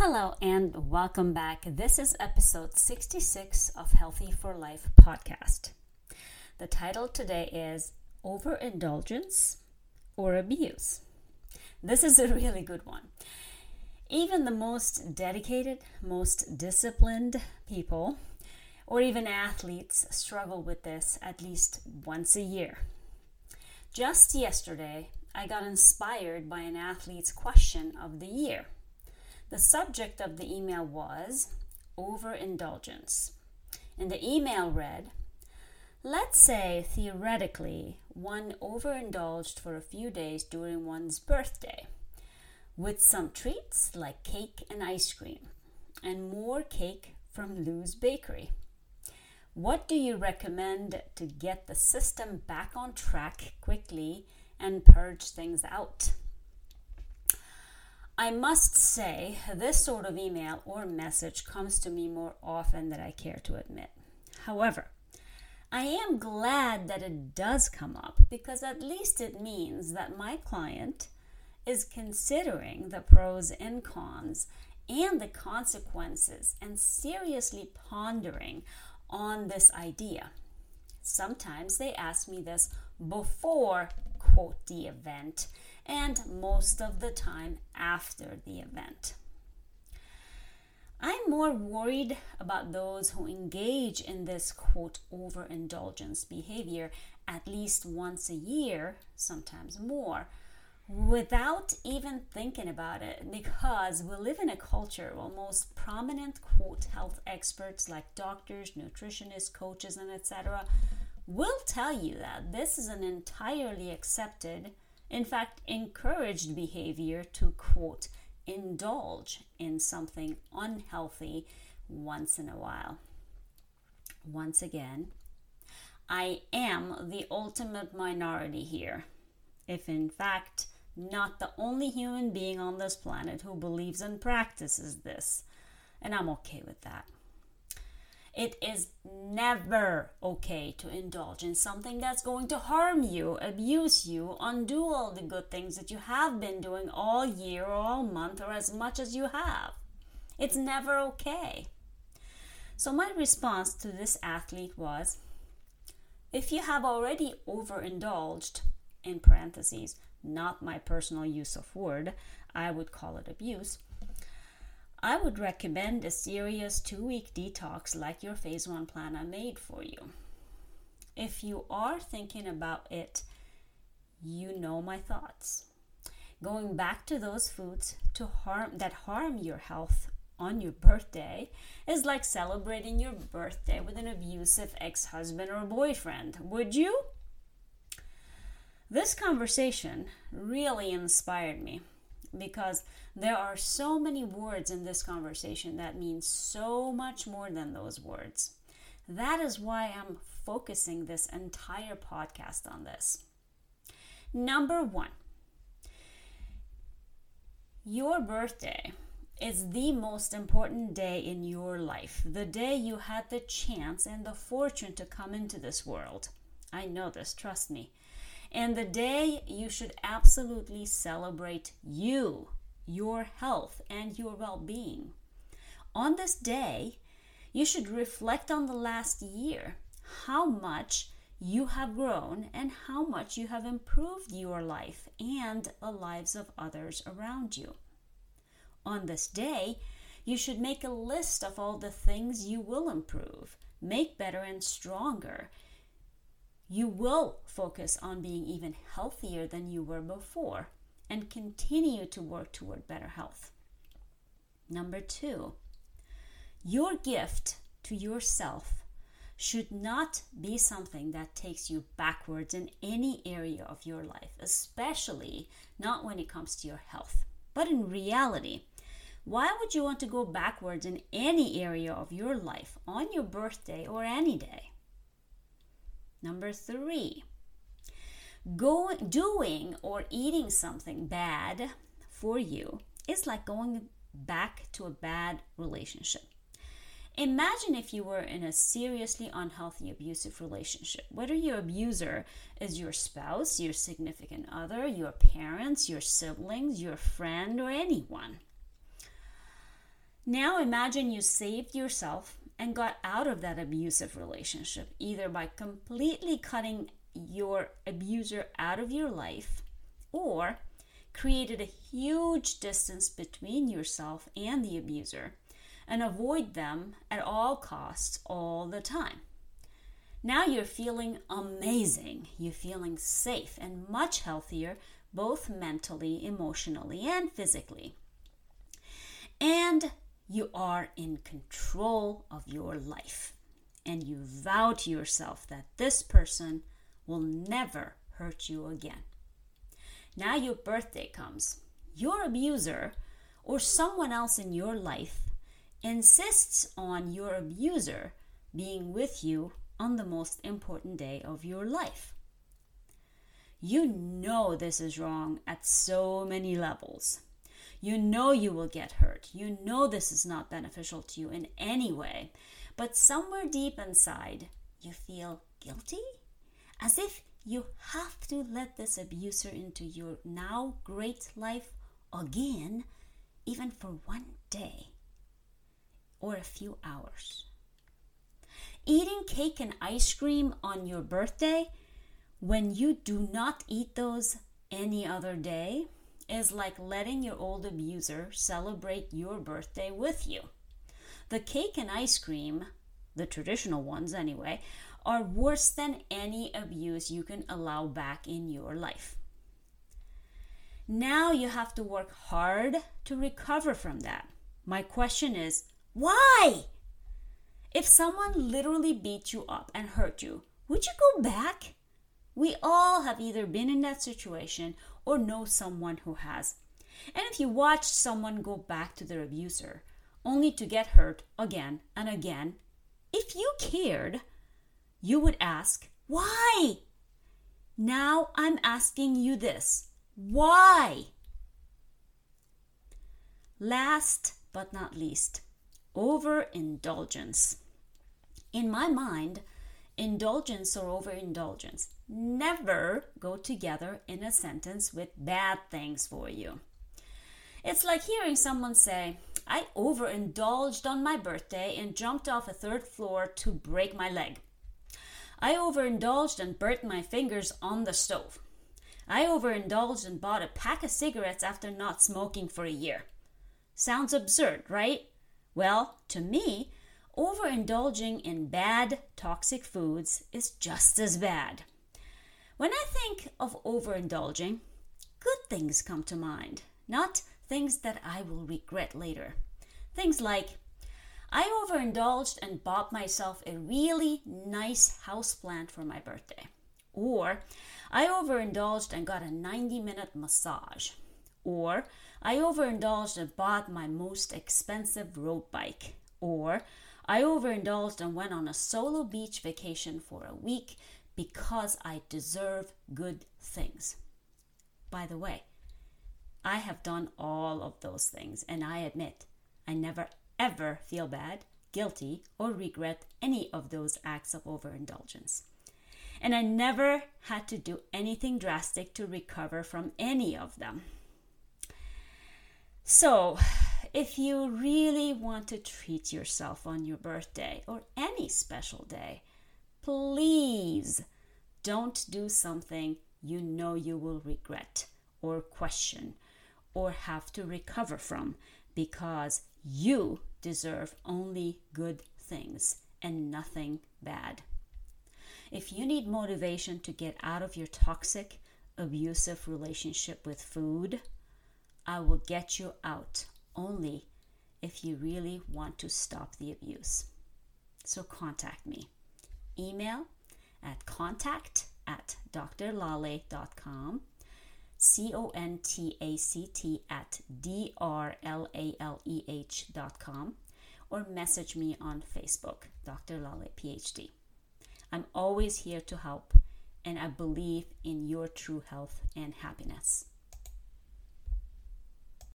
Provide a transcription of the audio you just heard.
Hello and welcome back. This is episode 66 of Healthy for Life podcast. The title today is Overindulgence or Abuse. This is a really good one. Even the most dedicated, most disciplined people, or even athletes, struggle with this at least once a year. Just yesterday, I got inspired by an athlete's question of the year. The subject of the email was overindulgence. And the email read Let's say theoretically one overindulged for a few days during one's birthday with some treats like cake and ice cream and more cake from Lou's Bakery. What do you recommend to get the system back on track quickly and purge things out? I must say, this sort of email or message comes to me more often than I care to admit. However, I am glad that it does come up because at least it means that my client is considering the pros and cons and the consequences and seriously pondering on this idea. Sometimes they ask me this before, quote, the event and most of the time after the event. I'm more worried about those who engage in this quote overindulgence behavior at least once a year, sometimes more, without even thinking about it because we live in a culture where most prominent quote health experts like doctors, nutritionists, coaches, and etc. will tell you that this is an entirely accepted in fact, encouraged behavior to quote, indulge in something unhealthy once in a while. Once again, I am the ultimate minority here, if in fact not the only human being on this planet who believes and practices this, and I'm okay with that. It is never okay to indulge in something that's going to harm you, abuse you, undo all the good things that you have been doing all year or all month or as much as you have. It's never okay. So, my response to this athlete was if you have already overindulged, in parentheses, not my personal use of word, I would call it abuse I would recommend a serious two week detox like your phase one plan I made for you. If you are thinking about it, you know my thoughts. Going back to those foods to harm that harm your health on your birthday is like celebrating your birthday with an abusive ex-husband or boyfriend. Would you? This conversation really inspired me because there are so many words in this conversation that mean so much more than those words. That is why I'm focusing this entire podcast on this. Number one, your birthday is the most important day in your life, the day you had the chance and the fortune to come into this world. I know this, trust me and the day you should absolutely celebrate you, your health, and your well being. On this day, you should reflect on the last year, how much you have grown and how much you have improved your life and the lives of others around you. On this day, you should make a list of all the things you will improve, make better and stronger, you will focus on being even healthier than you were before and continue to work toward better health. Number two, your gift to yourself should not be something that takes you backwards in any area of your life, especially not when it comes to your health. But in reality, why would you want to go backwards in any area of your life on your birthday or any day? Number three, go, doing or eating something bad for you is like going back to a bad relationship. Imagine if you were in a seriously unhealthy, abusive relationship. Whether your abuser is your spouse, your significant other, your parents, your siblings, your friend, or anyone. Now imagine you saved yourself and got out of that abusive relationship, either by completely cutting your abuser out of your life or created a huge distance between yourself and the abuser and avoid them at all costs all the time. Now you're feeling amazing. You're feeling safe and much healthier, both mentally, emotionally, and physically. And you are in control of your life. And you vow to yourself that this person will never hurt you again. Now your birthday comes. Your abuser or someone else in your life insists on your abuser being with you on the most important day of your life. You know this is wrong at so many levels. You know you will get hurt. You know this is not beneficial to you in any way. But somewhere deep inside, you feel guilty? As if you have to let this abuser into your now great life again, even for one day or a few hours. Eating cake and ice cream on your birthday when you do not eat those any other day is like letting your old abuser celebrate your birthday with you. The cake and ice cream, the traditional ones anyway, are worse than any abuse you can allow back in your life. Now you have to work hard to recover from that. My question is why? If someone literally beat you up and hurt you, would you go back? We all have either been in that situation or know someone who has. And if you watch someone go back to their abuser only to get hurt again and again, if you cared, you would ask, Why? Now I'm asking you this why? Last but not least, overindulgence. In my mind, indulgence or overindulgence never go together in a sentence with bad things for you. It's like hearing someone say, I overindulged on my birthday and jumped off a third floor to break my leg. I overindulged and burnt my fingers on the stove. I overindulged and bought a pack of cigarettes after not smoking for a year. Sounds absurd, right? Well, to me, overindulging in bad, toxic foods is just as bad. When I think of overindulging, good things come to mind, not things that I will regret later. Things like I overindulged and bought myself a really nice houseplant for my birthday. Or I overindulged and got a 90 minute massage. Or I overindulged and bought my most expensive road bike. Or I overindulged and went on a solo beach vacation for a week because I deserve good things. By the way, I have done all of those things, and I admit I never ever feel bad, guilty, or regret any of those acts of overindulgence. And I never had to do anything drastic to recover from any of them. So, if you really want to treat yourself on your birthday or any special day, please don't do something you know you will regret or question or have to recover from because you deserve only good things and nothing bad. If you need motivation to get out of your toxic, abusive relationship with food, I will get you out only if you really want to stop the abuse. So contact me. Email at contact at drlaleh.com, C O N T A C T at D R L A L E H.com, or message me on Facebook, Dr. Laleh PhD. I'm always here to help, and I believe in your true health and happiness.